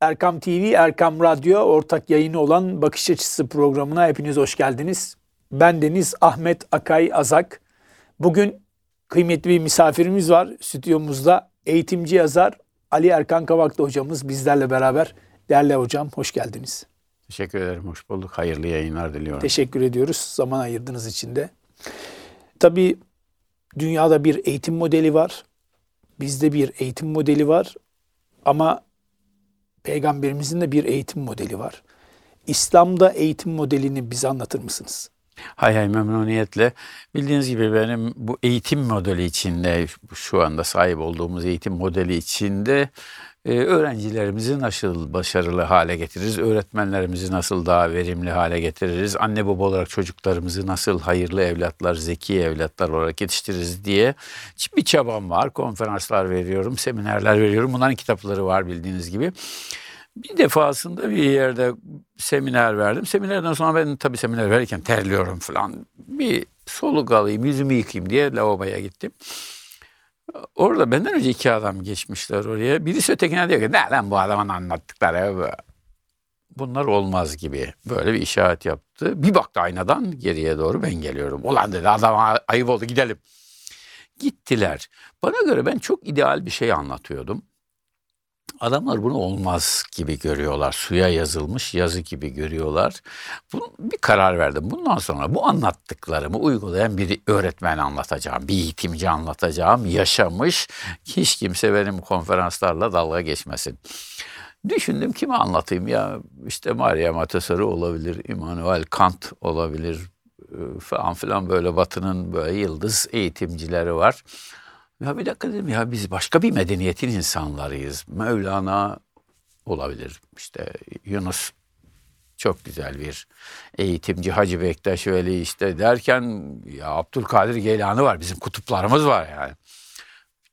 Erkam TV, Erkam Radyo ortak yayını olan Bakış Açısı programına hepiniz hoş geldiniz. Ben Deniz Ahmet Akay Azak. Bugün kıymetli bir misafirimiz var stüdyomuzda. Eğitimci yazar Ali Erkan Kavaklı hocamız bizlerle beraber. Değerli hocam hoş geldiniz. Teşekkür ederim, hoş bulduk. Hayırlı yayınlar diliyorum. Teşekkür ediyoruz zaman ayırdığınız için de. Tabii dünyada bir eğitim modeli var. Bizde bir eğitim modeli var. Ama Peygamberimizin de bir eğitim modeli var. İslam'da eğitim modelini bize anlatır mısınız? Hay hay memnuniyetle. Bildiğiniz gibi benim bu eğitim modeli içinde, şu anda sahip olduğumuz eğitim modeli içinde e, öğrencilerimizi nasıl başarılı hale getiririz, öğretmenlerimizi nasıl daha verimli hale getiririz, anne baba olarak çocuklarımızı nasıl hayırlı evlatlar, zeki evlatlar olarak yetiştiririz diye bir çabam var. Konferanslar veriyorum, seminerler veriyorum. Bunların kitapları var bildiğiniz gibi. Bir defasında bir yerde seminer verdim. Seminerden sonra ben tabii seminer verirken terliyorum falan. Bir soluk alayım, yüzümü yıkayayım diye lavaboya gittim. Orada benden önce iki adam geçmişler oraya. Birisi ötekine diyor ki ne lan bu adamın anlattıkları bunlar olmaz gibi böyle bir işaret yaptı. Bir baktı aynadan geriye doğru ben geliyorum. Ulan dedi adama ayıp oldu gidelim. Gittiler. Bana göre ben çok ideal bir şey anlatıyordum. Adamlar bunu olmaz gibi görüyorlar. Suya yazılmış yazı gibi görüyorlar. Bunu bir karar verdim. Bundan sonra bu anlattıklarımı uygulayan bir öğretmen anlatacağım. Bir eğitimci anlatacağım. Yaşamış. Hiç kimse benim konferanslarla dalga geçmesin. Düşündüm kimi anlatayım ya işte Maria Montessori olabilir, Immanuel Kant olabilir e, falan filan böyle batının böyle yıldız eğitimcileri var. Ya bir dakika dedim ya biz başka bir medeniyetin insanlarıyız. Mevlana olabilir. İşte Yunus çok güzel bir eğitimci Hacı Bektaş öyle işte derken ya Abdülkadir Geylani var. Bizim kutuplarımız var yani.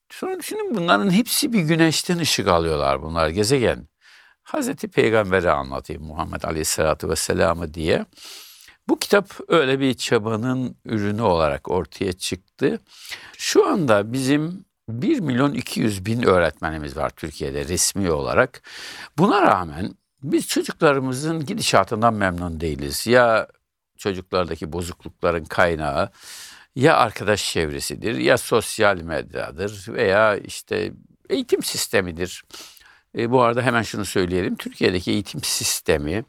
Sonra düşünün bunların hepsi bir güneşten ışık alıyorlar bunlar gezegen. Hazreti Peygamber'i anlatayım Muhammed Aleyhisselatü Vesselam'ı diye. Bu kitap öyle bir çabanın ürünü olarak ortaya çıktı. Şu anda bizim 1 milyon 200 bin öğretmenimiz var Türkiye'de resmi olarak. Buna rağmen biz çocuklarımızın gidişatından memnun değiliz. Ya çocuklardaki bozuklukların kaynağı ya arkadaş çevresidir ya sosyal medyadır veya işte eğitim sistemidir. E, bu arada hemen şunu söyleyelim. Türkiye'deki eğitim sistemi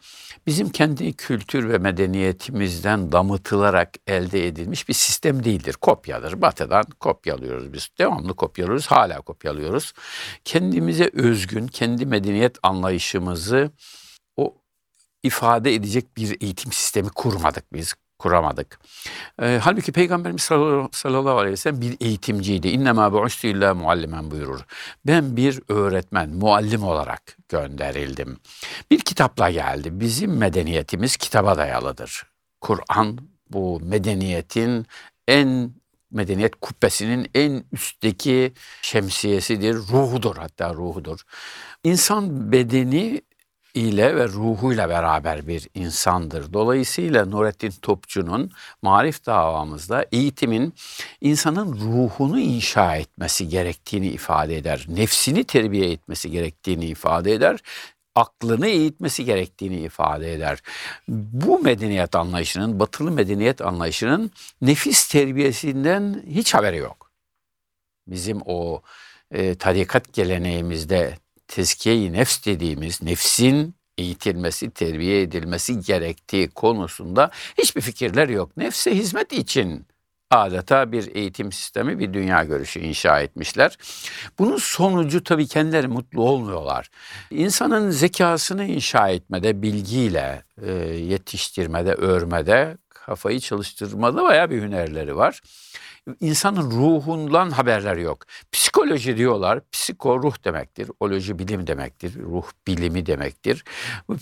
bizim kendi kültür ve medeniyetimizden damıtılarak elde edilmiş bir sistem değildir. Kopyadır. Batı'dan kopyalıyoruz biz. Devamlı kopyalıyoruz. Hala kopyalıyoruz. Kendimize özgün, kendi medeniyet anlayışımızı o ifade edecek bir eğitim sistemi kurmadık biz kuramadık. E, halbuki Peygamberimiz sallallahu aleyhi ve sellem bir eğitimciydi. İnnemâ bu'ustü illa muallimen buyurur. Ben bir öğretmen, muallim olarak gönderildim. Bir kitapla geldi. Bizim medeniyetimiz kitaba dayalıdır. Kur'an bu medeniyetin en medeniyet kubbesinin en üstteki şemsiyesidir, ruhudur hatta ruhudur. İnsan bedeni ile ve ruhuyla beraber bir insandır. Dolayısıyla Nurettin Topçu'nun marif davamızda eğitimin insanın ruhunu inşa etmesi gerektiğini ifade eder. Nefsini terbiye etmesi gerektiğini ifade eder aklını eğitmesi gerektiğini ifade eder. Bu medeniyet anlayışının, batılı medeniyet anlayışının nefis terbiyesinden hiç haberi yok. Bizim o e, tarikat geleneğimizde tezkiye-i nefs dediğimiz nefsin eğitilmesi, terbiye edilmesi gerektiği konusunda hiçbir fikirler yok. Nefse hizmet için adeta bir eğitim sistemi, bir dünya görüşü inşa etmişler. Bunun sonucu tabii kendileri mutlu olmuyorlar. İnsanın zekasını inşa etmede, bilgiyle e, yetiştirmede, örmede, kafayı çalıştırmada bayağı bir hünerleri var insanın ruhundan haberler yok. Psikoloji diyorlar. Psiko ruh demektir. Oloji bilim demektir. Ruh bilimi demektir.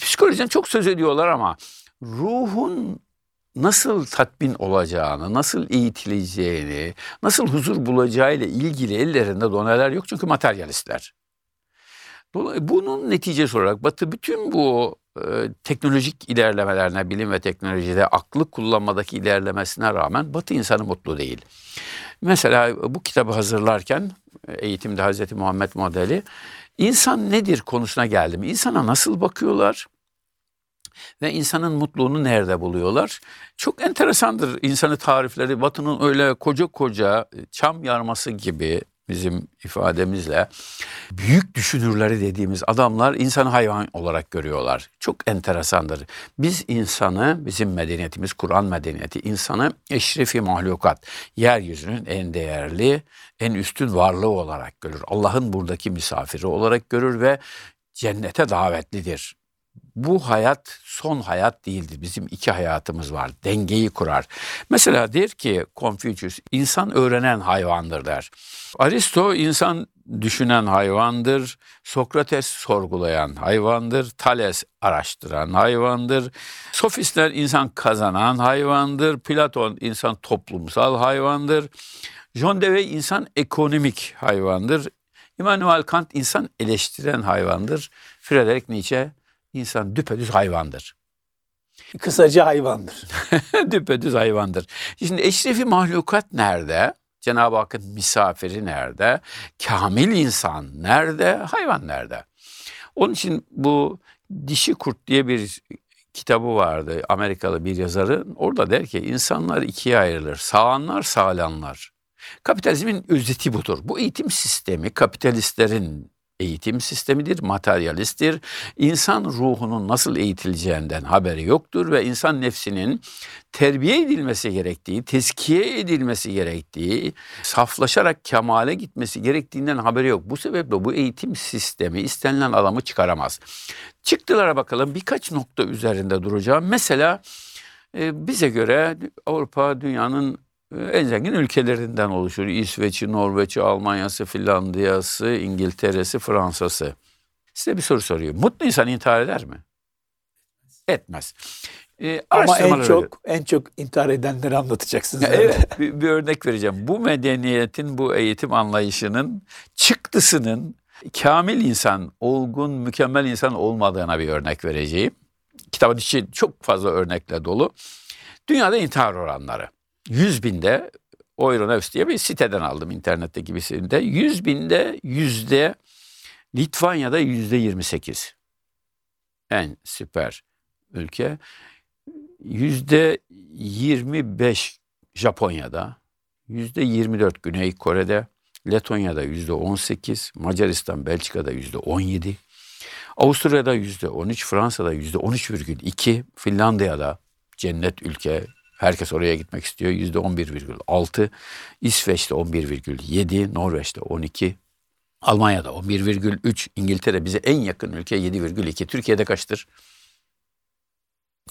Psikolojiden çok söz ediyorlar ama ruhun nasıl tatmin olacağını, nasıl eğitileceğini, nasıl huzur bulacağıyla ilgili ellerinde doneler yok çünkü materyalistler. Bunun neticesi olarak Batı bütün bu e, teknolojik ilerlemelerine, bilim ve teknolojide aklı kullanmadaki ilerlemesine rağmen Batı insanı mutlu değil. Mesela bu kitabı hazırlarken eğitimde Hazreti Muhammed modeli İnsan nedir konusuna geldim. İnsana nasıl bakıyorlar? Ve insanın mutluluğunu nerede buluyorlar? Çok enteresandır insanı tarifleri. Batı'nın öyle koca koca çam yarması gibi bizim ifademizle büyük düşünürleri dediğimiz adamlar insanı hayvan olarak görüyorlar. Çok enteresandır. Biz insanı, bizim medeniyetimiz Kur'an medeniyeti insanı eşrefi mahlukat, yeryüzünün en değerli, en üstün varlığı olarak görür. Allah'ın buradaki misafiri olarak görür ve cennete davetlidir bu hayat son hayat değildir. Bizim iki hayatımız var. Dengeyi kurar. Mesela der ki Confucius insan öğrenen hayvandır der. Aristo insan düşünen hayvandır. Sokrates sorgulayan hayvandır. Thales araştıran hayvandır. Sofistler insan kazanan hayvandır. Platon insan toplumsal hayvandır. John Dewey insan ekonomik hayvandır. Immanuel Kant insan eleştiren hayvandır. Friedrich Nietzsche insan düpedüz hayvandır. Kısaca hayvandır. düpedüz hayvandır. Şimdi eşrefi mahlukat nerede? Cenab-ı Hakk'ın misafiri nerede? Kamil insan nerede? Hayvan nerede? Onun için bu Dişi Kurt diye bir kitabı vardı Amerikalı bir yazarın. Orada der ki insanlar ikiye ayrılır. Sağanlar, sağlanlar. Kapitalizmin özeti budur. Bu eğitim sistemi kapitalistlerin eğitim sistemidir, materyalisttir. İnsan ruhunun nasıl eğitileceğinden haberi yoktur ve insan nefsinin terbiye edilmesi gerektiği, tezkiye edilmesi gerektiği, saflaşarak kemale gitmesi gerektiğinden haberi yok. Bu sebeple bu eğitim sistemi istenilen adamı çıkaramaz. Çıktılara bakalım birkaç nokta üzerinde duracağım. Mesela e, bize göre Avrupa dünyanın en zengin ülkelerinden oluşur. İsveç'i, Norveç'i, Almanya'sı, Finlandiya'sı, İngiltere'si, Fransa'sı. Size bir soru soruyor. Mutlu insan intihar eder mi? Etmez. Ee, Ama en çok en çok intihar edenleri anlatacaksınız. evet, bir, bir örnek vereceğim. Bu medeniyetin, bu eğitim anlayışının çıktısının kamil insan, olgun, mükemmel insan olmadığına bir örnek vereceğim. Kitabın içi çok fazla örnekle dolu. Dünyada intihar oranları. 100 binde Euronews diye bir siteden aldım internetteki bir sitede. 100 binde yüzde Litvanya'da yüzde 28. En süper ülke. Yüzde 25 Japonya'da, yüzde 24 Güney Kore'de, Letonya'da yüzde 18, Macaristan, Belçika'da yüzde 17, Avusturya'da yüzde 13, Fransa'da yüzde 13,2, Finlandiya'da cennet ülke Herkes oraya gitmek istiyor. Yüzde 11,6. İsveç'te 11,7. Norveç'te 12. Almanya'da 11,3. İngiltere bize en yakın ülke 7,2. Türkiye'de kaçtır?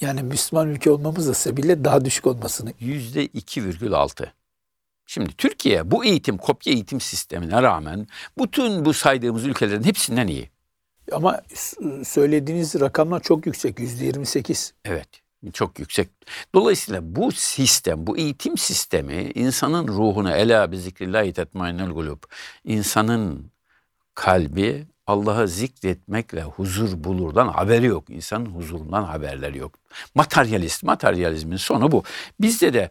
Yani Müslüman ülke olmamız da sebebiyle daha düşük olmasını. Yüzde 2,6. Şimdi Türkiye bu eğitim, kopya eğitim sistemine rağmen bütün bu saydığımız ülkelerin hepsinden iyi. Ama söylediğiniz rakamlar çok yüksek. Yüzde 28. Evet çok yüksek. Dolayısıyla bu sistem, bu eğitim sistemi insanın ruhunu ela bi zikrillahi tetmainul gulub. İnsanın kalbi Allah'ı zikretmekle huzur bulurdan haberi yok. İnsanın huzurundan haberleri yok. Materyalist, materyalizmin sonu bu. Bizde de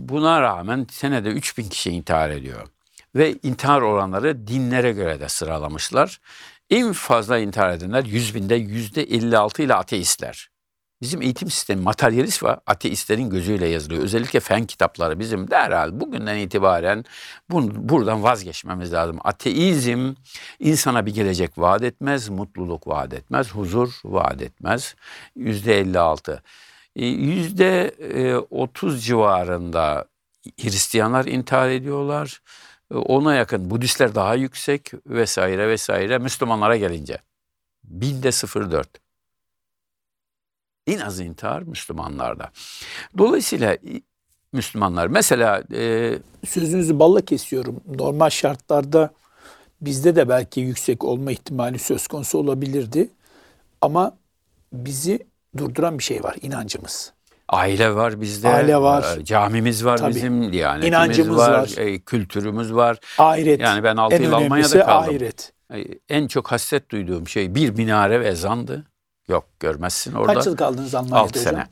buna rağmen senede 3000 kişi intihar ediyor. Ve intihar oranları dinlere göre de sıralamışlar. En fazla intihar edenler 100 binde %56 ile ateistler. Bizim eğitim sistemi materyalist ve ateistlerin gözüyle yazılıyor. Özellikle fen kitapları bizim derhal bugünden itibaren bunu, buradan vazgeçmemiz lazım. Ateizm insana bir gelecek vaat etmez, mutluluk vaat etmez, huzur vaat etmez. Yüzde 56. E, yüzde 30 e, civarında Hristiyanlar intihar ediyorlar. E, ona yakın Budistler daha yüksek vesaire vesaire. Müslümanlara gelince binde 0.4 en az intihar Müslümanlarda. Dolayısıyla Müslümanlar mesela... E, Sözünüzü balla kesiyorum. Normal şartlarda bizde de belki yüksek olma ihtimali söz konusu olabilirdi. Ama bizi durduran bir şey var, inancımız. Aile var bizde. Aile var. E, camimiz var Tabii. bizim. Yani İnancımız var. var. E, kültürümüz var. Ahiret. Yani ben 6 yıl Almanya'da kaldım. Ahiret. E, en çok hasret duyduğum şey bir minare ve ezandı. Yok görmezsin orada. Kaç yıl kaldınız Almanya'da 6 sene.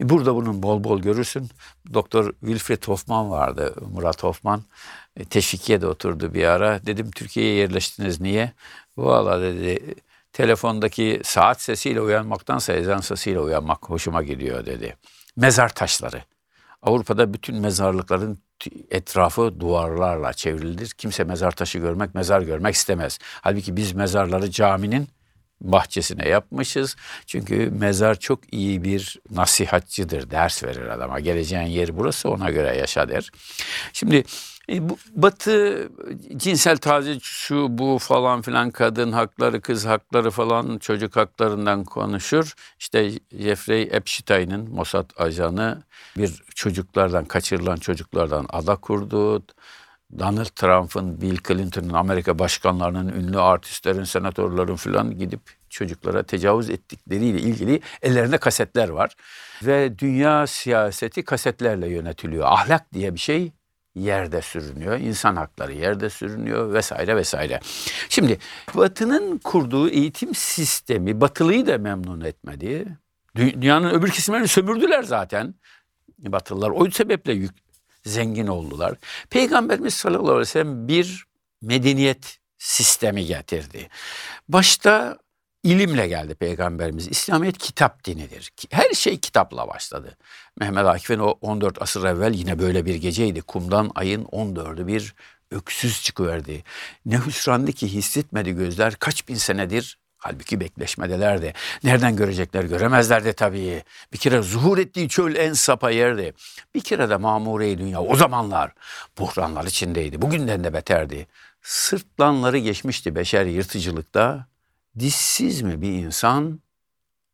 Burada bunun bol bol görürsün. Doktor Wilfried Hoffman vardı, Murat Hoffman. E, Teşvikiye'de oturdu bir ara. Dedim Türkiye'ye yerleştiniz niye? Valla dedi telefondaki saat sesiyle uyanmaktansa ezan sesiyle uyanmak hoşuma gidiyor dedi. Mezar taşları. Avrupa'da bütün mezarlıkların etrafı duvarlarla çevrilidir. Kimse mezar taşı görmek, mezar görmek istemez. Halbuki biz mezarları caminin bahçesine yapmışız. Çünkü mezar çok iyi bir nasihatçıdır, ders verir adama. Geleceğin yeri burası ona göre yaşa der. Şimdi e, batı cinsel taciz şu bu falan filan kadın hakları, kız hakları falan çocuk haklarından konuşur. İşte Jeffrey Epstein'in Mossad ajanı bir çocuklardan kaçırılan çocuklardan ada kurdu. Donald Trump'ın, Bill Clinton'ın, Amerika başkanlarının, ünlü artistlerin, senatörlerin falan gidip çocuklara tecavüz ettikleriyle ilgili ellerinde kasetler var. Ve dünya siyaseti kasetlerle yönetiliyor. Ahlak diye bir şey yerde sürünüyor, insan hakları yerde sürünüyor vesaire vesaire. Şimdi Batı'nın kurduğu eğitim sistemi Batılıyı da memnun etmedi. Dünyanın öbür kesimlerini sömürdüler zaten. Batılılar o sebeple yük, zengin oldular. Peygamberimiz sallallahu aleyhi ve sellem bir medeniyet sistemi getirdi. Başta ilimle geldi peygamberimiz. İslamiyet kitap dinidir. Her şey kitapla başladı. Mehmet Akif'in o 14 asır evvel yine böyle bir geceydi. Kumdan ayın 14'ü bir öksüz çıkıverdi. Ne hüsrandı ki hissetmedi gözler kaç bin senedir Halbuki bekleşmedelerdi. Nereden görecekler? Göremezlerdi tabii. Bir kere zuhur ettiği çöl en sapa yerdi. Bir kere de mamure dünya o zamanlar buhranlar içindeydi. Bugünden de beterdi. Sırtlanları geçmişti beşer yırtıcılıkta. Dişsiz mi bir insan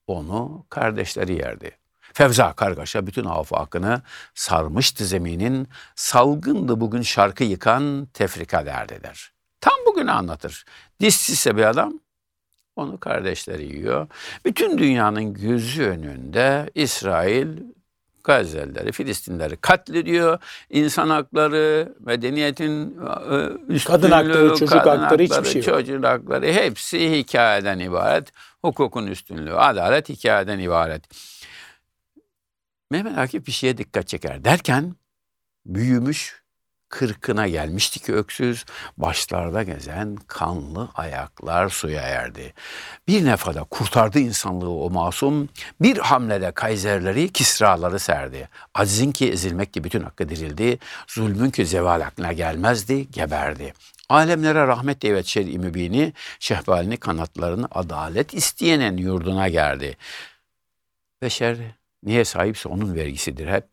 onu kardeşleri yerdi. Fevza kargaşa bütün afakını sarmıştı zeminin. Salgındı bugün şarkı yıkan tefrika derdiler. Tam bugünü anlatır. Dişsizse bir adam onu kardeşleri yiyor. Bütün dünyanın gözü önünde İsrail Gazze'lileri, Filistinleri katlediyor. İnsan hakları, medeniyetin e, üstünlüğü, kadın hakları, çocuk kadın hakları, hakları hiçbir şey yok. Çocuk hakları hepsi hikayeden ibaret. Hukukun üstünlüğü, adalet hikayeden ibaret. Mehmet Akif bir şeye dikkat çeker derken büyümüş kırkına gelmişti ki öksüz, başlarda gezen kanlı ayaklar suya erdi. Bir nefada kurtardı insanlığı o masum, bir hamlede kayzerleri, kisraları serdi. Acizin ki ezilmekti bütün hakkı dirildi, zulmün ki zeval aklına gelmezdi, geberdi. Alemlere rahmet devet şer-i mübini, şehbalini kanatlarını adalet isteyenen yurduna geldi. Beşer Niye sahipse onun vergisidir hep.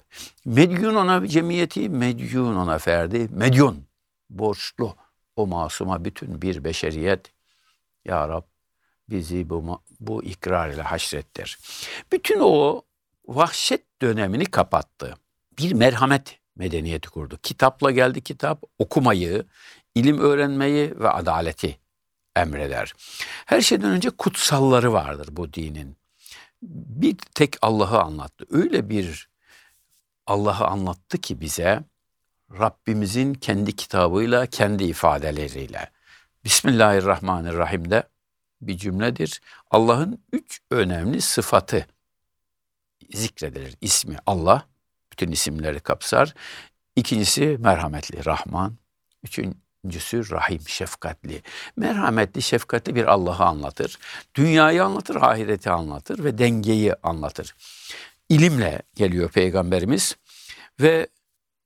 Medyun ona cemiyeti, medyun ona ferdi. Medyun, borçlu o masuma bütün bir beşeriyet. Ya Rab bizi bu, bu ikrar ile haşrettir. Bütün o vahşet dönemini kapattı. Bir merhamet medeniyeti kurdu. Kitapla geldi kitap, okumayı, ilim öğrenmeyi ve adaleti emreder. Her şeyden önce kutsalları vardır bu dinin bir tek Allah'ı anlattı. Öyle bir Allah'ı anlattı ki bize Rabbimizin kendi kitabıyla, kendi ifadeleriyle. Bismillahirrahmanirrahim'de bir cümledir. Allah'ın üç önemli sıfatı zikredilir. İsmi Allah, bütün isimleri kapsar. İkincisi merhametli, Rahman. Üçüncü Üçüncüsü rahim, şefkatli. Merhametli, şefkatli bir Allah'ı anlatır. Dünyayı anlatır, ahireti anlatır ve dengeyi anlatır. İlimle geliyor Peygamberimiz ve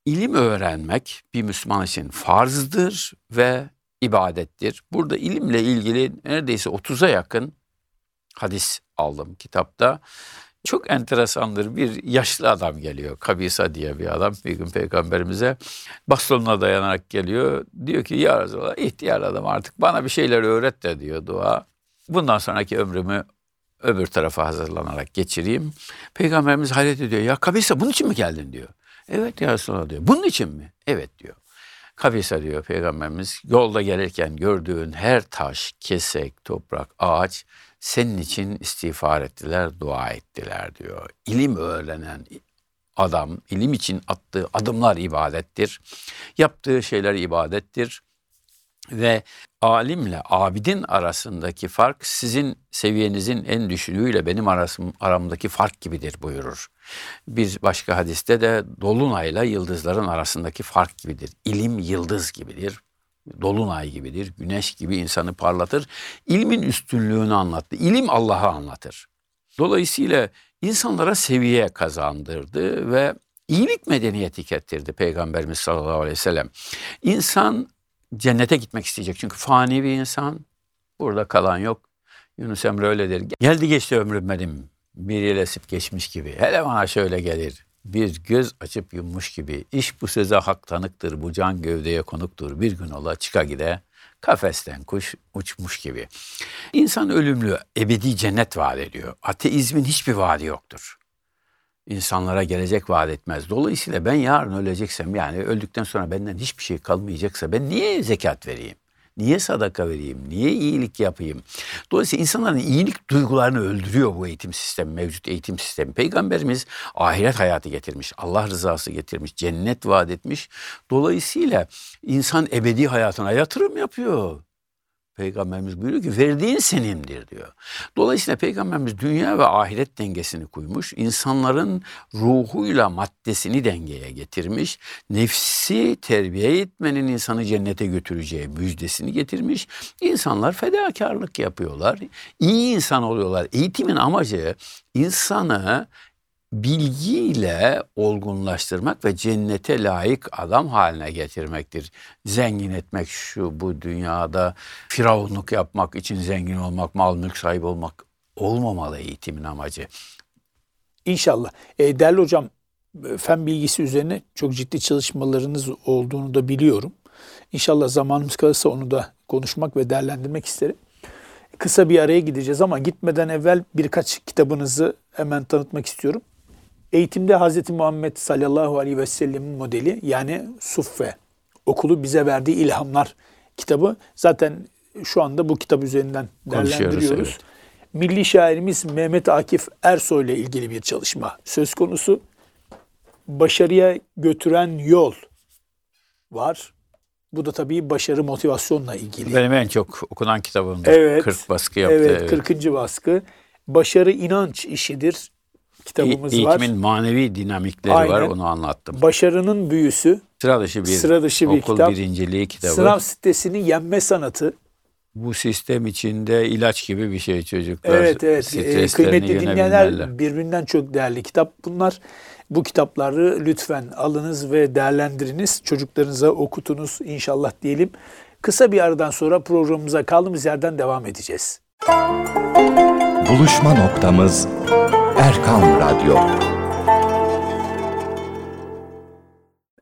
ilim öğrenmek bir Müslüman için farzdır ve ibadettir. Burada ilimle ilgili neredeyse 30'a yakın hadis aldım kitapta. Çok enteresandır bir yaşlı adam geliyor. Kabisa diye bir adam bir gün peygamberimize bastonuna dayanarak geliyor. Diyor ki ya Resulallah ihtiyar adam artık bana bir şeyler öğret de diyor dua. Bundan sonraki ömrümü öbür tarafa hazırlanarak geçireyim. Peygamberimiz hayret ediyor. Ya Kabisa bunun için mi geldin diyor. Evet ya Resulallah diyor. Bunun için mi? Evet diyor. Kabisa diyor Peygamberimiz yolda gelirken gördüğün her taş, kesek, toprak, ağaç senin için istiğfar ettiler, dua ettiler diyor. İlim öğrenen adam, ilim için attığı adımlar ibadettir. Yaptığı şeyler ibadettir. Ve alimle abidin arasındaki fark sizin seviyenizin en düşüğüyle benim arasım, aramdaki fark gibidir buyurur. Bir başka hadiste de dolunayla yıldızların arasındaki fark gibidir. İlim yıldız gibidir Dolunay gibidir, güneş gibi insanı parlatır. İlmin üstünlüğünü anlattı. İlim Allah'ı anlatır. Dolayısıyla insanlara seviye kazandırdı ve iyilik medeniyeti kettirdi Peygamberimiz sallallahu aleyhi ve sellem. İnsan cennete gitmek isteyecek çünkü fani bir insan. Burada kalan yok. Yunus Emre öyle der. Geldi geçti ömrüm benim. Bir yıl esip geçmiş gibi. Hele bana şöyle gelir. Bir göz açıp yummuş gibi. İş bu söze hak tanıktır. Bu can gövdeye konuktur. Bir gün ola çıka gide. Kafesten kuş uçmuş gibi. İnsan ölümlü, ebedi cennet vaat ediyor. Ateizmin hiçbir vaadi yoktur. İnsanlara gelecek vaat etmez. Dolayısıyla ben yarın öleceksem yani öldükten sonra benden hiçbir şey kalmayacaksa ben niye zekat vereyim? Niye sadaka vereyim? Niye iyilik yapayım? Dolayısıyla insanların iyilik duygularını öldürüyor bu eğitim sistemi, mevcut eğitim sistemi. Peygamberimiz ahiret hayatı getirmiş, Allah rızası getirmiş, cennet vaat etmiş. Dolayısıyla insan ebedi hayatına yatırım yapıyor. Peygamberimiz buyuruyor ki verdiğin senindir diyor. Dolayısıyla Peygamberimiz dünya ve ahiret dengesini koymuş. insanların ruhuyla maddesini dengeye getirmiş. Nefsi terbiye etmenin insanı cennete götüreceği müjdesini getirmiş. İnsanlar fedakarlık yapıyorlar. İyi insan oluyorlar. Eğitimin amacı insanı bilgiyle olgunlaştırmak ve cennete layık adam haline getirmektir. Zengin etmek şu bu dünyada firavunluk yapmak için zengin olmak, mal mülk sahibi olmak olmamalı eğitimin amacı. İnşallah. E, değerli hocam fen bilgisi üzerine çok ciddi çalışmalarınız olduğunu da biliyorum. İnşallah zamanımız kalırsa onu da konuşmak ve değerlendirmek isterim. Kısa bir araya gideceğiz ama gitmeden evvel birkaç kitabınızı hemen tanıtmak istiyorum. Eğitimde Hz. Muhammed sallallahu aleyhi ve sellemin modeli yani Suffe okulu bize verdiği ilhamlar kitabı. Zaten şu anda bu kitap üzerinden değerlendiriyoruz. Evet. Milli şairimiz Mehmet Akif Ersoy ile ilgili bir çalışma söz konusu. Başarıya götüren yol var. Bu da tabii başarı motivasyonla ilgili. Benim en çok okunan kitabımdır. Evet, 40 baskı yaptı. Evet, evet, 40. baskı. Başarı inanç işidir kitabımız e, var. Eğitimin manevi dinamikleri Aynen. var onu anlattım. Başarının büyüsü. Sıra dışı bir, sıra dışı bir okul kitap. birinciliği kitabı. Sınav sitesini yenme sanatı. Bu sistem içinde ilaç gibi bir şey çocuklar. Evet evet e, kıymetli dinleyenler birbirinden çok değerli kitap bunlar. Bu kitapları lütfen alınız ve değerlendiriniz. Çocuklarınıza okutunuz inşallah diyelim. Kısa bir aradan sonra programımıza kaldığımız yerden devam edeceğiz. Buluşma noktamız Erkam Radyo.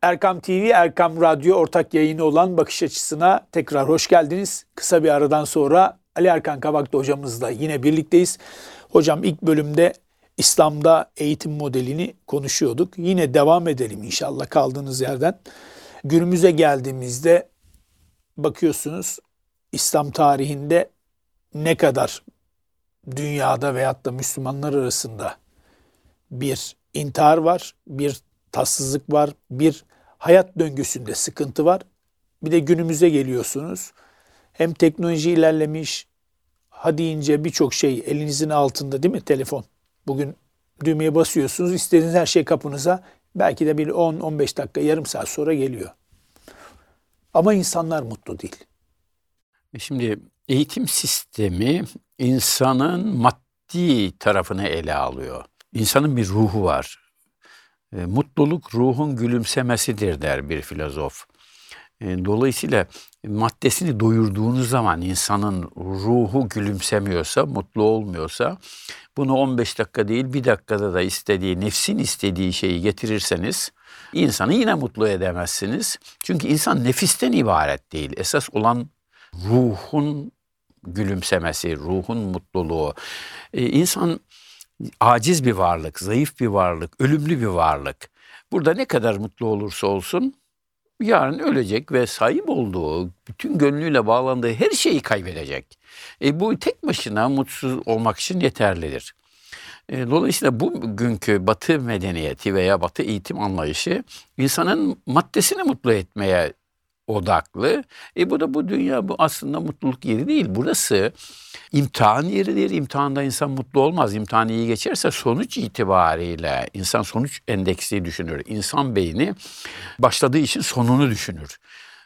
Erkam TV, Erkam Radyo ortak yayını olan Bakış Açısı'na tekrar hoş geldiniz. Kısa bir aradan sonra Ali Erkan Kabaklı hocamızla yine birlikteyiz. Hocam ilk bölümde İslam'da eğitim modelini konuşuyorduk. Yine devam edelim inşallah kaldığınız yerden. Günümüze geldiğimizde bakıyorsunuz İslam tarihinde ne kadar dünyada veyahut da Müslümanlar arasında bir intihar var, bir tatsızlık var, bir hayat döngüsünde sıkıntı var. Bir de günümüze geliyorsunuz. Hem teknoloji ilerlemiş, ha deyince birçok şey elinizin altında değil mi telefon? Bugün düğmeye basıyorsunuz, istediğiniz her şey kapınıza. Belki de bir 10-15 dakika, yarım saat sonra geliyor. Ama insanlar mutlu değil. E şimdi eğitim sistemi insanın maddi tarafını ele alıyor. İnsanın bir ruhu var. E, mutluluk ruhun gülümsemesidir der bir filozof. E, dolayısıyla maddesini doyurduğunuz zaman insanın ruhu gülümsemiyorsa, mutlu olmuyorsa bunu 15 dakika değil bir dakikada da istediği, nefsin istediği şeyi getirirseniz insanı yine mutlu edemezsiniz. Çünkü insan nefisten ibaret değil. Esas olan ruhun gülümsemesi, ruhun mutluluğu. Ee, insan aciz bir varlık, zayıf bir varlık, ölümlü bir varlık. Burada ne kadar mutlu olursa olsun yarın ölecek ve sahip olduğu, bütün gönlüyle bağlandığı her şeyi kaybedecek. E, bu tek başına mutsuz olmak için yeterlidir. E, dolayısıyla bugünkü Batı medeniyeti veya Batı eğitim anlayışı insanın maddesini mutlu etmeye odaklı. E bu da bu dünya bu aslında mutluluk yeri değil. Burası imtihan yeridir. İmtihanda insan mutlu olmaz. İmtihanı iyi geçerse sonuç itibariyle insan sonuç endeksi düşünür. İnsan beyni başladığı için sonunu düşünür.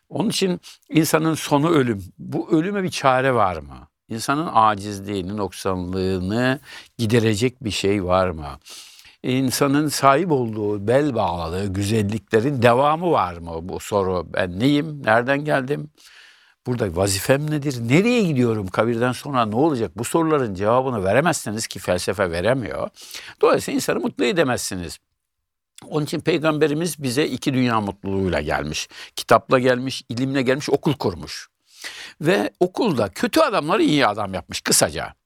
Onun için insanın sonu ölüm. Bu ölüme bir çare var mı? İnsanın acizliğini, noksanlığını giderecek bir şey var mı? İnsanın sahip olduğu, bel bağladığı güzelliklerin devamı var mı? Bu soru ben neyim, nereden geldim? Burada vazifem nedir? Nereye gidiyorum? Kabirden sonra ne olacak? Bu soruların cevabını veremezseniz ki felsefe veremiyor. Dolayısıyla insanı mutlu edemezsiniz. Onun için peygamberimiz bize iki dünya mutluluğuyla gelmiş. Kitapla gelmiş, ilimle gelmiş, okul kurmuş. Ve okulda kötü adamları iyi adam yapmış kısaca.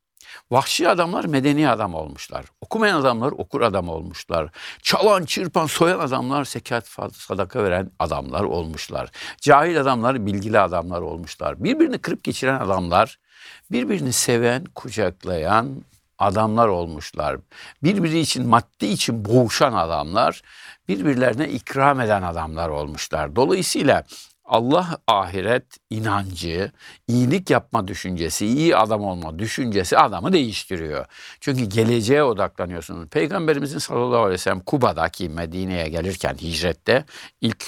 Vahşi adamlar medeni adam olmuşlar. Okumayan adamlar okur adam olmuşlar. Çalan, çırpan, soyan adamlar zekat, sadaka veren adamlar olmuşlar. Cahil adamlar bilgili adamlar olmuşlar. Birbirini kırıp geçiren adamlar, birbirini seven, kucaklayan adamlar olmuşlar. Birbiri için maddi için boğuşan adamlar, birbirlerine ikram eden adamlar olmuşlar. Dolayısıyla Allah ahiret inancı, iyilik yapma düşüncesi, iyi adam olma düşüncesi adamı değiştiriyor. Çünkü geleceğe odaklanıyorsunuz. Peygamberimizin sallallahu aleyhi ve sellem Kuba'daki Medine'ye gelirken hicrette ilk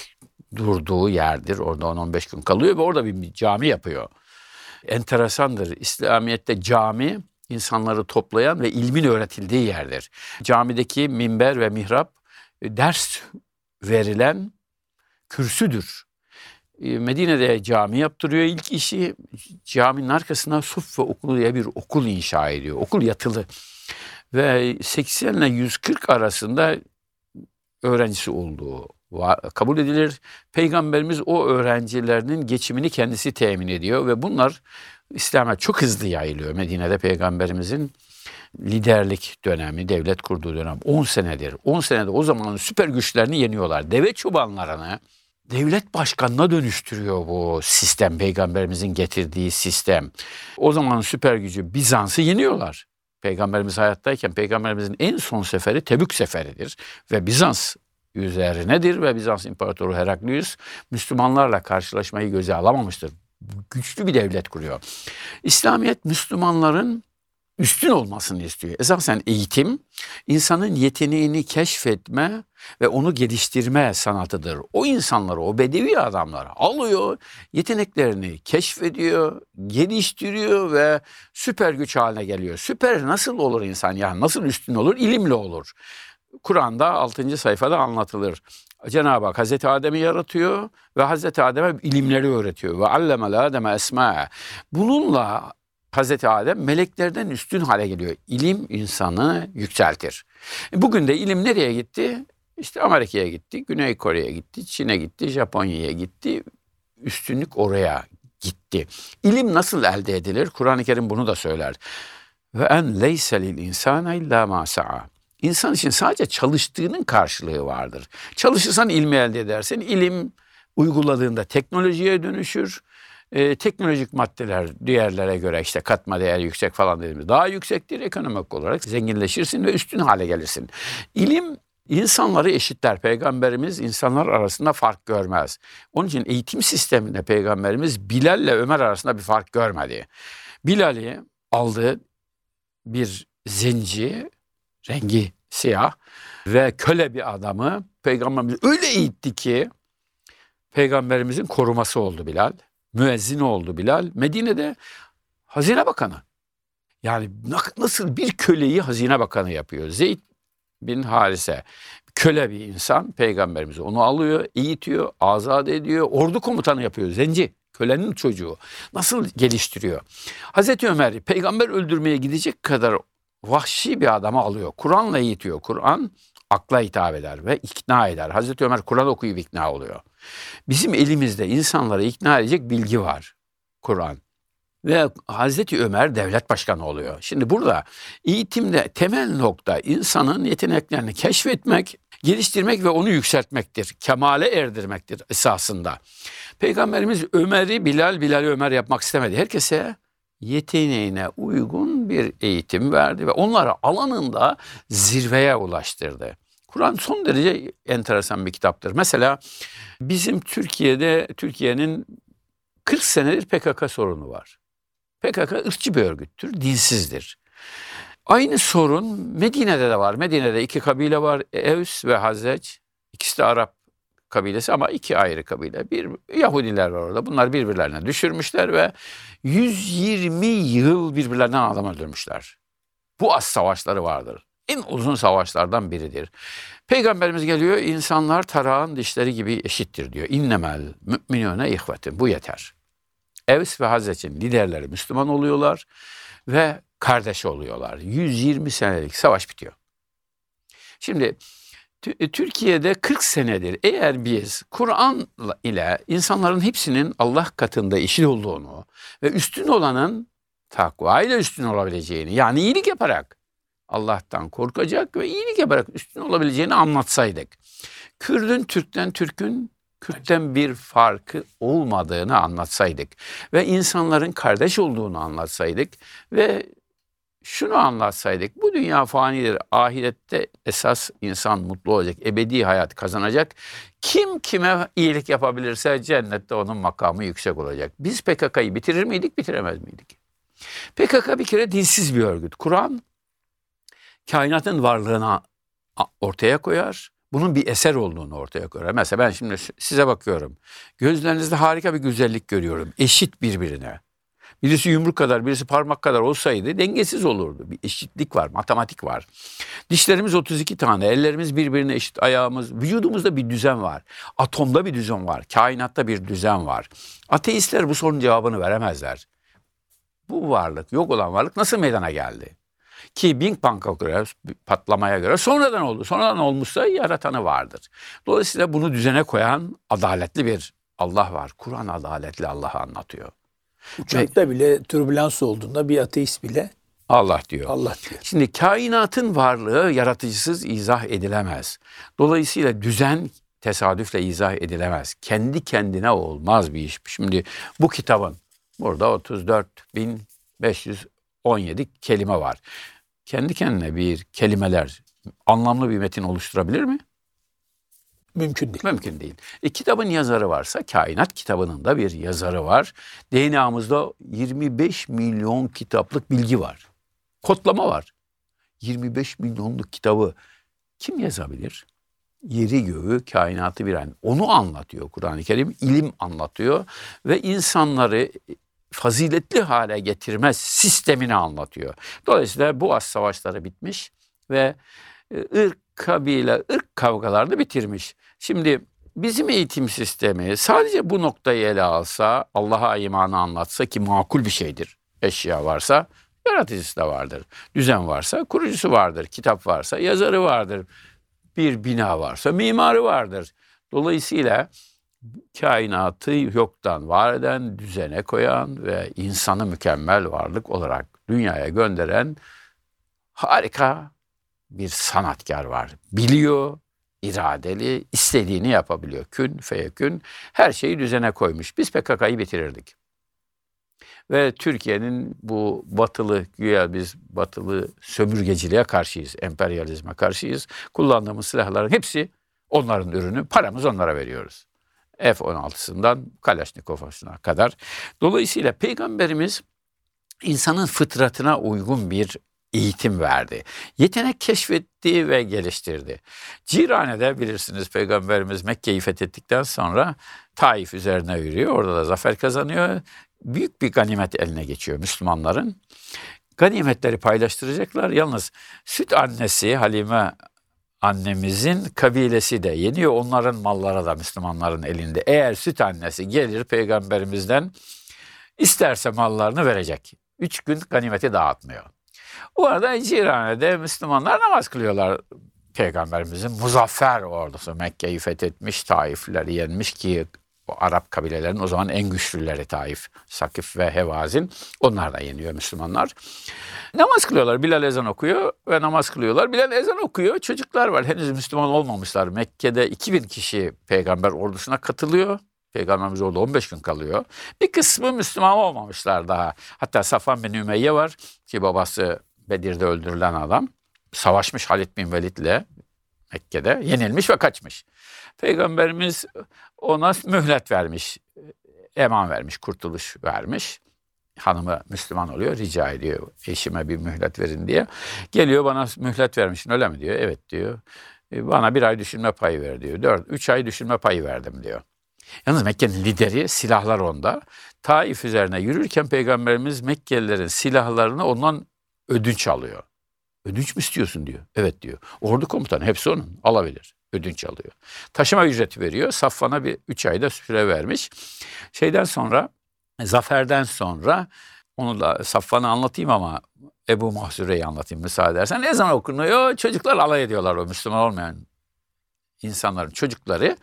durduğu yerdir. Orada 10-15 gün kalıyor ve orada bir cami yapıyor. Enteresandır. İslamiyet'te cami insanları toplayan ve ilmin öğretildiği yerdir. Camideki minber ve mihrap ders verilen kürsüdür. E, Medine'de cami yaptırıyor. İlk işi caminin arkasına Suf ve Okulu diye bir okul inşa ediyor. Okul yatılı. Ve 80 ile 140 arasında öğrencisi olduğu kabul edilir. Peygamberimiz o öğrencilerinin geçimini kendisi temin ediyor ve bunlar İslam'a çok hızlı yayılıyor. Medine'de peygamberimizin liderlik dönemi, devlet kurduğu dönem 10 senedir. 10 senede o zamanın süper güçlerini yeniyorlar. Deve çobanlarını devlet başkanına dönüştürüyor bu sistem, peygamberimizin getirdiği sistem. O zaman süper gücü Bizans'ı yeniyorlar. Peygamberimiz hayattayken peygamberimizin en son seferi Tebük seferidir ve Bizans üzerinedir ve Bizans İmparatoru Heraklius Müslümanlarla karşılaşmayı göze alamamıştır. Güçlü bir devlet kuruyor. İslamiyet Müslümanların üstün olmasını istiyor. Esasen eğitim insanın yeteneğini keşfetme ve onu geliştirme sanatıdır. O insanları, o bedevi adamları alıyor, yeteneklerini keşfediyor, geliştiriyor ve süper güç haline geliyor. Süper nasıl olur insan yani nasıl üstün olur? İlimle olur. Kur'an'da 6. sayfada anlatılır. Cenab-ı Hak Hazreti Adem'i yaratıyor ve Hazreti Adem'e ilimleri öğretiyor. Ve allemel Adem'e esma. Bununla Hazreti Adem meleklerden üstün hale geliyor. İlim insanı yükseltir. Bugün de ilim nereye gitti? İşte Amerika'ya gitti, Güney Kore'ye gitti, Çin'e gitti, Japonya'ya gitti. Üstünlük oraya gitti. İlim nasıl elde edilir? Kur'an-ı Kerim bunu da söyler. Ve en leyse lil insana illa ma sa'a. İnsan için sadece çalıştığının karşılığı vardır. Çalışırsan ilmi elde edersin. İlim uyguladığında teknolojiye dönüşür e, teknolojik maddeler diğerlere göre işte katma değer yüksek falan dediğimiz daha yüksektir ekonomik olarak zenginleşirsin ve üstün hale gelirsin. İlim insanları eşitler. Peygamberimiz insanlar arasında fark görmez. Onun için eğitim sisteminde peygamberimiz Bilal ile Ömer arasında bir fark görmedi. Bilal'i aldı bir zenci, rengi siyah ve köle bir adamı peygamberimiz öyle eğitti ki peygamberimizin koruması oldu Bilal müezzin oldu Bilal. Medine'de hazine bakanı. Yani nasıl bir köleyi hazine bakanı yapıyor. Zeyd bin Harise köle bir insan peygamberimiz onu alıyor, eğitiyor, azat ediyor, ordu komutanı yapıyor, zenci. Kölenin çocuğu. Nasıl geliştiriyor? Hazreti Ömer peygamber öldürmeye gidecek kadar vahşi bir adamı alıyor. Kur'an'la eğitiyor. Kur'an akla hitap eder ve ikna eder. Hazreti Ömer Kur'an okuyup ikna oluyor. Bizim elimizde insanları ikna edecek bilgi var. Kur'an. Ve Hazreti Ömer devlet başkanı oluyor. Şimdi burada eğitimde temel nokta insanın yeteneklerini keşfetmek, geliştirmek ve onu yükseltmektir. Kemale erdirmektir esasında. Peygamberimiz Ömer'i Bilal, Bilal'i Ömer yapmak istemedi. Herkese yeteneğine uygun bir eğitim verdi ve onları alanında zirveye ulaştırdı. Kur'an son derece enteresan bir kitaptır. Mesela bizim Türkiye'de Türkiye'nin 40 senedir PKK sorunu var. PKK ırkçı bir örgüttür, dinsizdir. Aynı sorun Medine'de de var. Medine'de iki kabile var. Evs ve Hazreç. İkisi de Arap kabilesi ama iki ayrı kabile. Bir Yahudiler var orada. Bunlar birbirlerine düşürmüşler ve 120 yıl birbirlerinden adam öldürmüşler. Bu az savaşları vardır. En uzun savaşlardan biridir. Peygamberimiz geliyor, insanlar tarağın dişleri gibi eşittir diyor. İnnemel müminune ihvetin. Bu yeter. Evs ve Hazret'in liderleri Müslüman oluyorlar ve kardeş oluyorlar. 120 senelik savaş bitiyor. Şimdi Türkiye'de 40 senedir eğer biz Kur'an ile insanların hepsinin Allah katında eşit olduğunu ve üstün olanın takva ile üstün olabileceğini yani iyilik yaparak Allah'tan korkacak ve iyilik yaparak üstün olabileceğini anlatsaydık. Kürdün Türk'ten, Türk'ün Kürt'ten bir farkı olmadığını anlatsaydık ve insanların kardeş olduğunu anlatsaydık ve şunu anlatsaydık. Bu dünya fanidir. Ahirette esas insan mutlu olacak. Ebedi hayat kazanacak. Kim kime iyilik yapabilirse cennette onun makamı yüksek olacak. Biz PKK'yı bitirir miydik, bitiremez miydik? PKK bir kere dinsiz bir örgüt. Kur'an kainatın varlığını ortaya koyar. Bunun bir eser olduğunu ortaya koyar. Mesela ben şimdi size bakıyorum. Gözlerinizde harika bir güzellik görüyorum. Eşit birbirine. Birisi yumruk kadar, birisi parmak kadar olsaydı dengesiz olurdu. Bir eşitlik var, matematik var. Dişlerimiz 32 tane, ellerimiz birbirine eşit, ayağımız, vücudumuzda bir düzen var. Atomda bir düzen var, kainatta bir düzen var. Ateistler bu sorunun cevabını veremezler. Bu varlık, yok olan varlık nasıl meydana geldi? Ki Big Bang'a göre, patlamaya göre sonradan oldu. Sonradan olmuşsa yaratanı vardır. Dolayısıyla bunu düzene koyan adaletli bir Allah var. Kur'an adaletli Allah'ı anlatıyor. Uçakta bile türbülans olduğunda bir ateist bile Allah diyor. Allah diyor. Şimdi kainatın varlığı yaratıcısız izah edilemez. Dolayısıyla düzen tesadüfle izah edilemez. Kendi kendine olmaz bir iş. Şimdi bu kitabın burada 34.517 kelime var. Kendi kendine bir kelimeler anlamlı bir metin oluşturabilir mi? Mümkün değil. Mümkün değil. E, kitabın yazarı varsa kainat kitabının da bir yazarı var. DNA'mızda 25 milyon kitaplık bilgi var. Kodlama var. 25 milyonluk kitabı kim yazabilir? Yeri göğü, kainatı bir an. Onu anlatıyor Kur'an-ı Kerim. ilim anlatıyor ve insanları faziletli hale getirmez sistemini anlatıyor. Dolayısıyla bu as savaşları bitmiş ve e, ırk, kabile, ırk kavgalarını bitirmiş. Şimdi bizim eğitim sistemi sadece bu noktayı ele alsa, Allah'a imanı anlatsa ki makul bir şeydir. Eşya varsa yaratıcısı da vardır. Düzen varsa kurucusu vardır. Kitap varsa yazarı vardır. Bir bina varsa mimarı vardır. Dolayısıyla kainatı yoktan var eden, düzene koyan ve insanı mükemmel varlık olarak dünyaya gönderen harika bir sanatkar var. Biliyor, iradeli, istediğini yapabiliyor. Kün feyekün her şeyi düzene koymuş. Biz PKK'yı bitirirdik. Ve Türkiye'nin bu batılı, güya biz batılı sömürgeciliğe karşıyız, emperyalizme karşıyız. Kullandığımız silahların hepsi onların ürünü, paramız onlara veriyoruz. F-16'sından Kalaşnikov'una kadar. Dolayısıyla Peygamberimiz insanın fıtratına uygun bir eğitim verdi. Yetenek keşfetti ve geliştirdi. Cirane'de bilirsiniz Peygamberimiz Mekke'yi fethettikten sonra Taif üzerine yürüyor. Orada da zafer kazanıyor. Büyük bir ganimet eline geçiyor Müslümanların. Ganimetleri paylaştıracaklar. Yalnız süt annesi Halime annemizin kabilesi de yeniyor. Onların malları da Müslümanların elinde. Eğer süt annesi gelir peygamberimizden isterse mallarını verecek. Üç gün ganimeti dağıtmıyor. Bu arada Cirane'de Müslümanlar namaz kılıyorlar. Peygamberimizin muzaffer ordusu Mekke'yi fethetmiş, Taifleri yenmiş ki o Arap kabilelerin o zaman en güçlüleri Taif, Sakif ve Hevazin. Onlar da yeniyor Müslümanlar. Namaz kılıyorlar. Bilal ezan okuyor ve namaz kılıyorlar. Bilal ezan okuyor. Çocuklar var. Henüz Müslüman olmamışlar. Mekke'de 2000 kişi peygamber ordusuna katılıyor. Peygamberimiz orada 15 gün kalıyor. Bir kısmı Müslüman olmamışlar daha. Hatta Safan bin Ümeyye var ki babası Bedir'de öldürülen adam. Savaşmış Halid bin Velid'le Mekke'de. Yenilmiş ve kaçmış. Peygamberimiz ona mühlet vermiş. Eman vermiş, kurtuluş vermiş. Hanımı Müslüman oluyor, rica ediyor eşime bir mühlet verin diye. Geliyor bana mühlet vermişsin öyle mi diyor. Evet diyor. E, Bana bir ay düşünme payı ver diyor. Dört, üç ay düşünme payı verdim diyor. Yalnız Mekke'nin lideri silahlar onda. Taif üzerine yürürken Peygamberimiz Mekkelilerin silahlarını ondan ödünç alıyor. Ödünç mü istiyorsun diyor. Evet diyor. Ordu komutanı hepsi onun alabilir. Ödünç alıyor. Taşıma ücreti veriyor. Safvan'a bir üç ayda süre vermiş. Şeyden sonra zaferden sonra onu da Safvan'ı anlatayım ama Ebu Mahzure'yi anlatayım müsaade edersen. Ezan okunuyor. Çocuklar alay ediyorlar o Müslüman olmayan insanların çocukları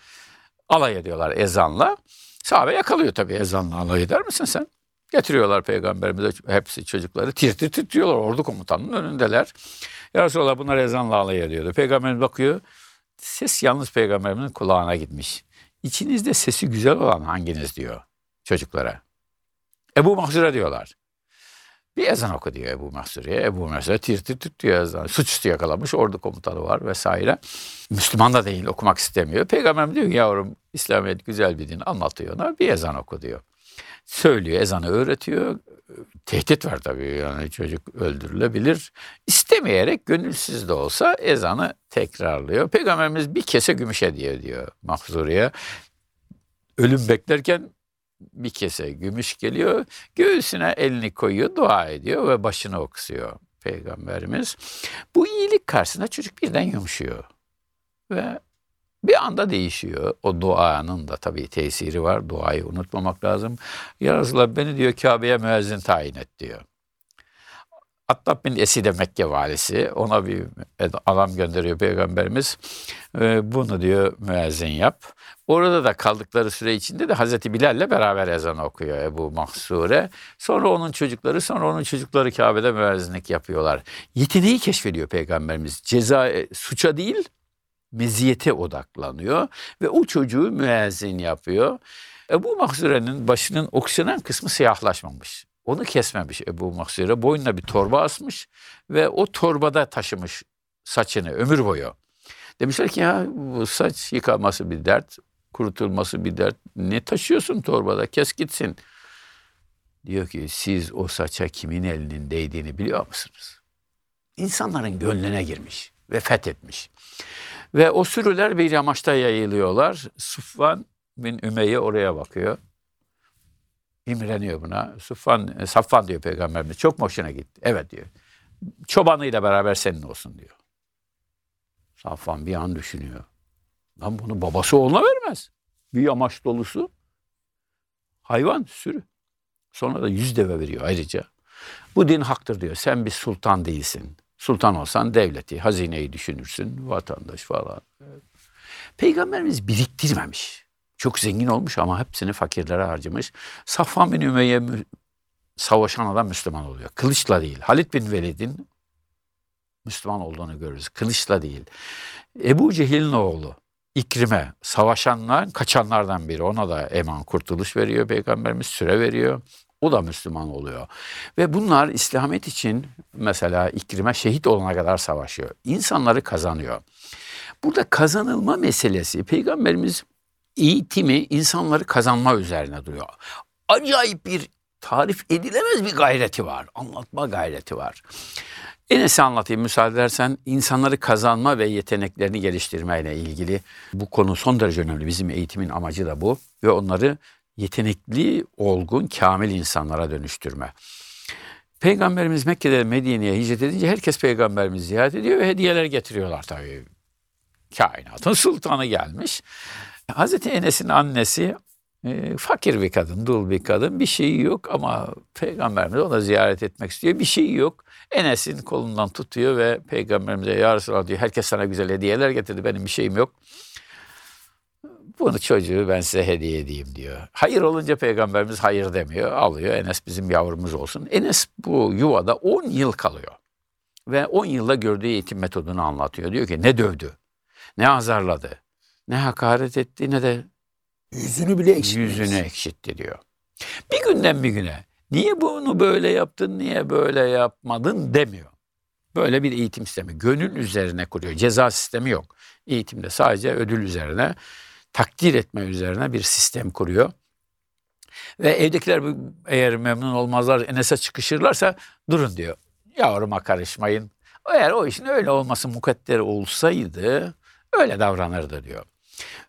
alay ediyorlar ezanla. Sahabe yakalıyor tabii ezanla alay eder misin sen? Getiriyorlar peygamberimize hepsi çocukları tir tir titriyorlar ordu komutanının önündeler. Ya Resulallah bunlar ezanla alay ediyordu. Peygamberimiz bakıyor ses yalnız peygamberimizin kulağına gitmiş. İçinizde sesi güzel olan hanginiz diyor çocuklara. Ebu Mahzure diyorlar. Bir ezan oku diyor Ebu Mahzure'ye. Ebu Mahzure tir tir tir diyor ezan. Suçüstü yakalamış ordu komutanı var vesaire. Müslüman da değil okumak istemiyor. Peygamberim diyor yavrum İslamiyet güzel bir din anlatıyor ona bir ezan oku diyor. Söylüyor ezanı öğretiyor. Tehdit var tabii yani çocuk öldürülebilir. İstemeyerek gönülsüz de olsa ezanı tekrarlıyor. Peygamberimiz bir kese gümüş hediye diyor Mahzure'ye. Ölüm beklerken bir kese gümüş geliyor. Göğsüne elini koyuyor, dua ediyor ve başını oksuyor Peygamberimiz. Bu iyilik karşısında çocuk birden yumuşuyor. Ve bir anda değişiyor. O duanın da tabii tesiri var. Duayı unutmamak lazım. Ya Resulallah beni diyor Kabe'ye müezzin tayin et diyor. Attab bin Eside Mekke valisi ona bir adam gönderiyor peygamberimiz. Ee, bunu diyor müezzin yap. Orada da kaldıkları süre içinde de Hazreti Bilal'le beraber ezan okuyor Ebu Mahsure. Sonra onun çocukları, sonra onun çocukları Kabe'de müezzinlik yapıyorlar. Yeteneği keşfediyor peygamberimiz. Ceza, e, suça değil, meziyete odaklanıyor ve o çocuğu müezzin yapıyor. Ebu Mahzure'nin başının oksijen kısmı siyahlaşmamış. Onu kesmemiş Ebu Mahzure. Boynuna bir torba asmış ve o torbada taşımış saçını ömür boyu. Demişler ki ya bu saç yıkaması bir dert, kurutulması bir dert. Ne taşıyorsun torbada? Kes gitsin. Diyor ki siz o saça kimin elinin değdiğini biliyor musunuz? İnsanların gönlüne girmiş ve fethetmiş. Ve o sürüler bir yamaçta yayılıyorlar. Sufvan bin Ümeyye oraya bakıyor. İmreniyor buna. Sufvan, e, Safvan diyor peygamberimiz. Çok mu hoşuna gitti? Evet diyor. Çobanıyla beraber senin olsun diyor. Safvan bir an düşünüyor. Lan bunu babası oğluna vermez. Bir yamaç dolusu. Hayvan sürü. Sonra da yüz deve veriyor ayrıca. Bu din haktır diyor. Sen bir sultan değilsin. Sultan olsan devleti, hazineyi düşünürsün, vatandaş falan. Peygamberimiz biriktirmemiş. Çok zengin olmuş ama hepsini fakirlere harcamış. Safvan bin Ümeyye savaşan adam Müslüman oluyor. Kılıçla değil. Halid bin Velid'in Müslüman olduğunu görürüz. Kılıçla değil. Ebu Cehil'in oğlu İkrime savaşanlar, kaçanlardan biri. Ona da eman kurtuluş veriyor Peygamberimiz, süre veriyor. O da Müslüman oluyor. Ve bunlar İslamiyet için mesela İkrime şehit olana kadar savaşıyor. İnsanları kazanıyor. Burada kazanılma meselesi Peygamberimiz eğitimi insanları kazanma üzerine duruyor. Acayip bir tarif edilemez bir gayreti var. Anlatma gayreti var. Enes'i anlatayım müsaade edersen. insanları kazanma ve yeteneklerini geliştirmeyle ilgili bu konu son derece önemli. Bizim eğitimin amacı da bu. Ve onları yetenekli, olgun, kamil insanlara dönüştürme. Peygamberimiz Mekke'de Medine'ye hicret edince herkes peygamberimizi ziyaret ediyor ve hediyeler getiriyorlar tabii. Kainatın sultanı gelmiş. Hazreti Enes'in annesi e, fakir bir kadın, dul bir kadın. Bir şeyi yok ama peygamberimiz ona ziyaret etmek istiyor. Bir şeyi yok. Enes'in kolundan tutuyor ve peygamberimize ya Resulallah diyor herkes sana güzel hediyeler getirdi benim bir şeyim yok. Bunu çocuğu ben size hediye edeyim diyor. Hayır olunca peygamberimiz hayır demiyor. Alıyor Enes bizim yavrumuz olsun. Enes bu yuvada 10 yıl kalıyor. Ve 10 yılda gördüğü eğitim metodunu anlatıyor. Diyor ki ne dövdü, ne azarladı, ne hakaret etti ne de Yüzünü bile ekşitmez. yüzünü ekşitti diyor. Bir günden bir güne niye bunu böyle yaptın, niye böyle yapmadın demiyor. Böyle bir eğitim sistemi. Gönül üzerine kuruyor. Ceza sistemi yok. Eğitimde sadece ödül üzerine, takdir etme üzerine bir sistem kuruyor. Ve evdekiler eğer memnun olmazlar, Enes'e çıkışırlarsa durun diyor. Yavruma karışmayın. Eğer o işin öyle olması mukadder olsaydı Öyle davranırdı diyor.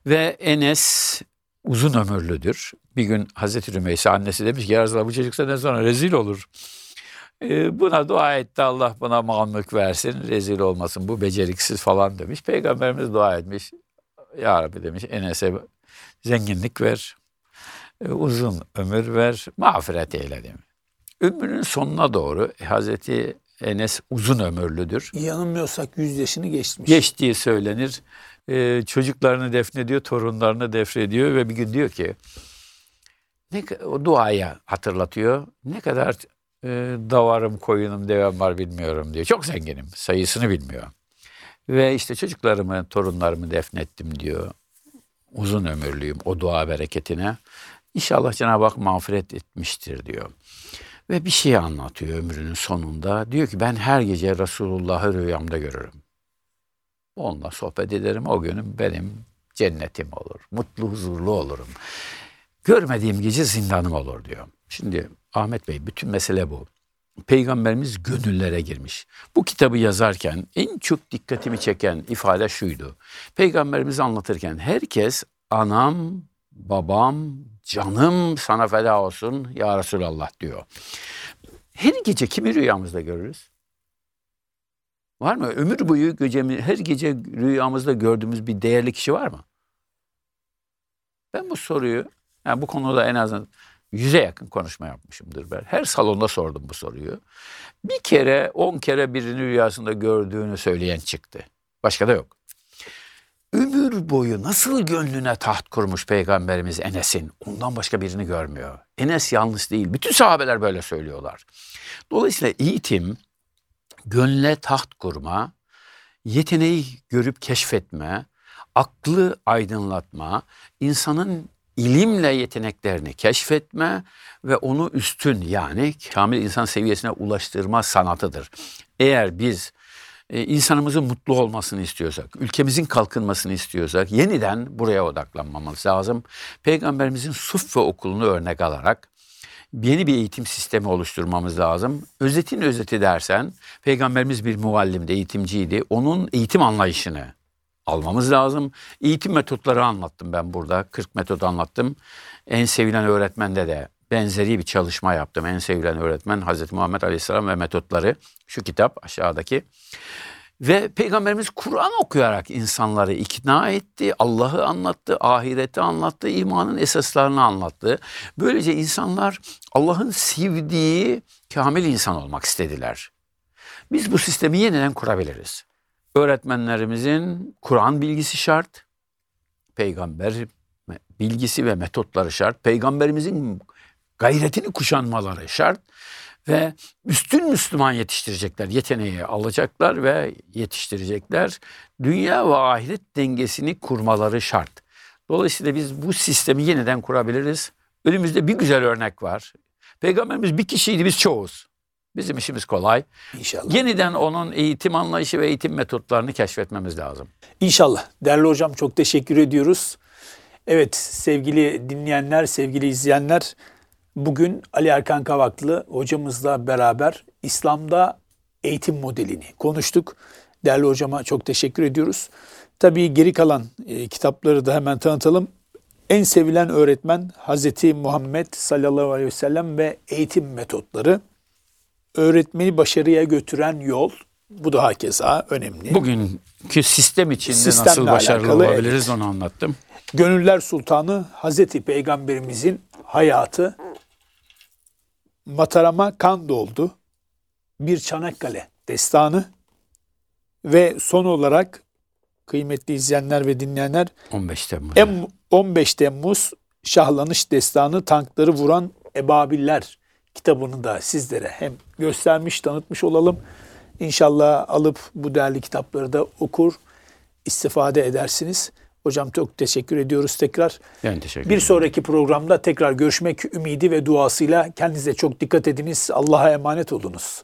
Ve Enes uzun ömürlüdür. Bir gün Hazreti Rümeysa annesi demiş ki ya Resulallah bu çocuk senden sonra rezil olur. Ee, buna dua etti Allah buna mamlık versin rezil olmasın bu beceriksiz falan demiş. Peygamberimiz dua etmiş. Ya Rabbi demiş Enes'e zenginlik ver, e, uzun ömür ver, mağfiret eyle demiş. Ömrünün sonuna doğru e, Hazreti Enes uzun ömürlüdür. Yanılmıyorsak 100 yaşını geçmiş. Geçtiği söylenir. Ee, çocuklarını defnediyor, torunlarını defnediyor ve bir gün diyor ki ne o duaya hatırlatıyor. Ne kadar e, davarım, koyunum, devem var bilmiyorum diyor. Çok zenginim, sayısını bilmiyor. Ve işte çocuklarımı, torunlarımı defnettim diyor. Uzun ömürlüyüm o dua bereketine. İnşallah Cenab-ı Hak mağfiret etmiştir diyor. Ve bir şey anlatıyor ömrünün sonunda. Diyor ki ben her gece Resulullah'ı rüyamda görürüm. Onunla sohbet ederim. O günüm benim cennetim olur. Mutlu, huzurlu olurum. Görmediğim gece zindanım olur diyor. Şimdi Ahmet Bey bütün mesele bu. Peygamberimiz gönüllere girmiş. Bu kitabı yazarken en çok dikkatimi çeken ifade şuydu. Peygamberimiz anlatırken herkes anam, babam, canım sana feda olsun ya Resulallah diyor. Her gece kimi rüyamızda görürüz? Var mı? Ömür boyu gecemi, her gece rüyamızda gördüğümüz bir değerli kişi var mı? Ben bu soruyu, yani bu konuda en azından yüze yakın konuşma yapmışımdır ben. Her salonda sordum bu soruyu. Bir kere, on kere birini rüyasında gördüğünü söyleyen çıktı. Başka da yok. Ömür boyu nasıl gönlüne taht kurmuş Peygamberimiz Enes'in ondan başka birini görmüyor. Enes yanlış değil. Bütün sahabeler böyle söylüyorlar. Dolayısıyla eğitim, gönle taht kurma, yeteneği görüp keşfetme, aklı aydınlatma, insanın ilimle yeteneklerini keşfetme ve onu üstün yani kamil insan seviyesine ulaştırma sanatıdır. Eğer biz e, insanımızın mutlu olmasını istiyorsak, ülkemizin kalkınmasını istiyorsak yeniden buraya odaklanmamız lazım. Peygamberimizin Suffe okulunu örnek alarak yeni bir eğitim sistemi oluşturmamız lazım. Özetin özeti dersen, Peygamberimiz bir muallimdi, eğitimciydi. Onun eğitim anlayışını almamız lazım. Eğitim metotları anlattım ben burada. 40 metot anlattım. En sevilen öğretmende de benzeri bir çalışma yaptım. En sevilen öğretmen Hazreti Muhammed Aleyhisselam ve metotları. Şu kitap aşağıdaki. Ve Peygamberimiz Kur'an okuyarak insanları ikna etti, Allah'ı anlattı, ahireti anlattı, imanın esaslarını anlattı. Böylece insanlar Allah'ın sevdiği kamil insan olmak istediler. Biz bu sistemi yeniden kurabiliriz. Öğretmenlerimizin Kur'an bilgisi şart, peygamber bilgisi ve metotları şart, peygamberimizin gayretini kuşanmaları şart ve üstün Müslüman yetiştirecekler, yeteneği alacaklar ve yetiştirecekler. Dünya ve ahiret dengesini kurmaları şart. Dolayısıyla biz bu sistemi yeniden kurabiliriz. Önümüzde bir güzel örnek var. Peygamberimiz bir kişiydi, biz çoğuz. Bizim işimiz kolay. İnşallah. Yeniden onun eğitim anlayışı ve eğitim metotlarını keşfetmemiz lazım. İnşallah. Değerli hocam çok teşekkür ediyoruz. Evet sevgili dinleyenler, sevgili izleyenler bugün Ali Erkan Kavaklı hocamızla beraber İslam'da eğitim modelini konuştuk. Değerli hocama çok teşekkür ediyoruz. Tabii geri kalan e, kitapları da hemen tanıtalım. En sevilen öğretmen Hazreti Muhammed sallallahu aleyhi ve sellem ve eğitim metotları. Öğretmeni başarıya götüren yol. Bu da hakeza önemli. Bugünkü sistem içinde Sistemle nasıl başarılı alakalı, olabiliriz onu anlattım. Gönüller Sultanı Hazreti Peygamberimizin hayatı Matarama kan doldu. Bir Çanakkale destanı ve son olarak kıymetli izleyenler ve dinleyenler 15 Temmuz. Em- 15 Temmuz Şahlanış Destanı tankları vuran Ebabiller kitabını da sizlere hem göstermiş, tanıtmış olalım. İnşallah alıp bu değerli kitapları da okur, istifade edersiniz. Hocam çok teşekkür ediyoruz tekrar. Ben teşekkür Bir ederim. sonraki programda tekrar görüşmek ümidi ve duasıyla kendinize çok dikkat ediniz. Allah'a emanet olunuz.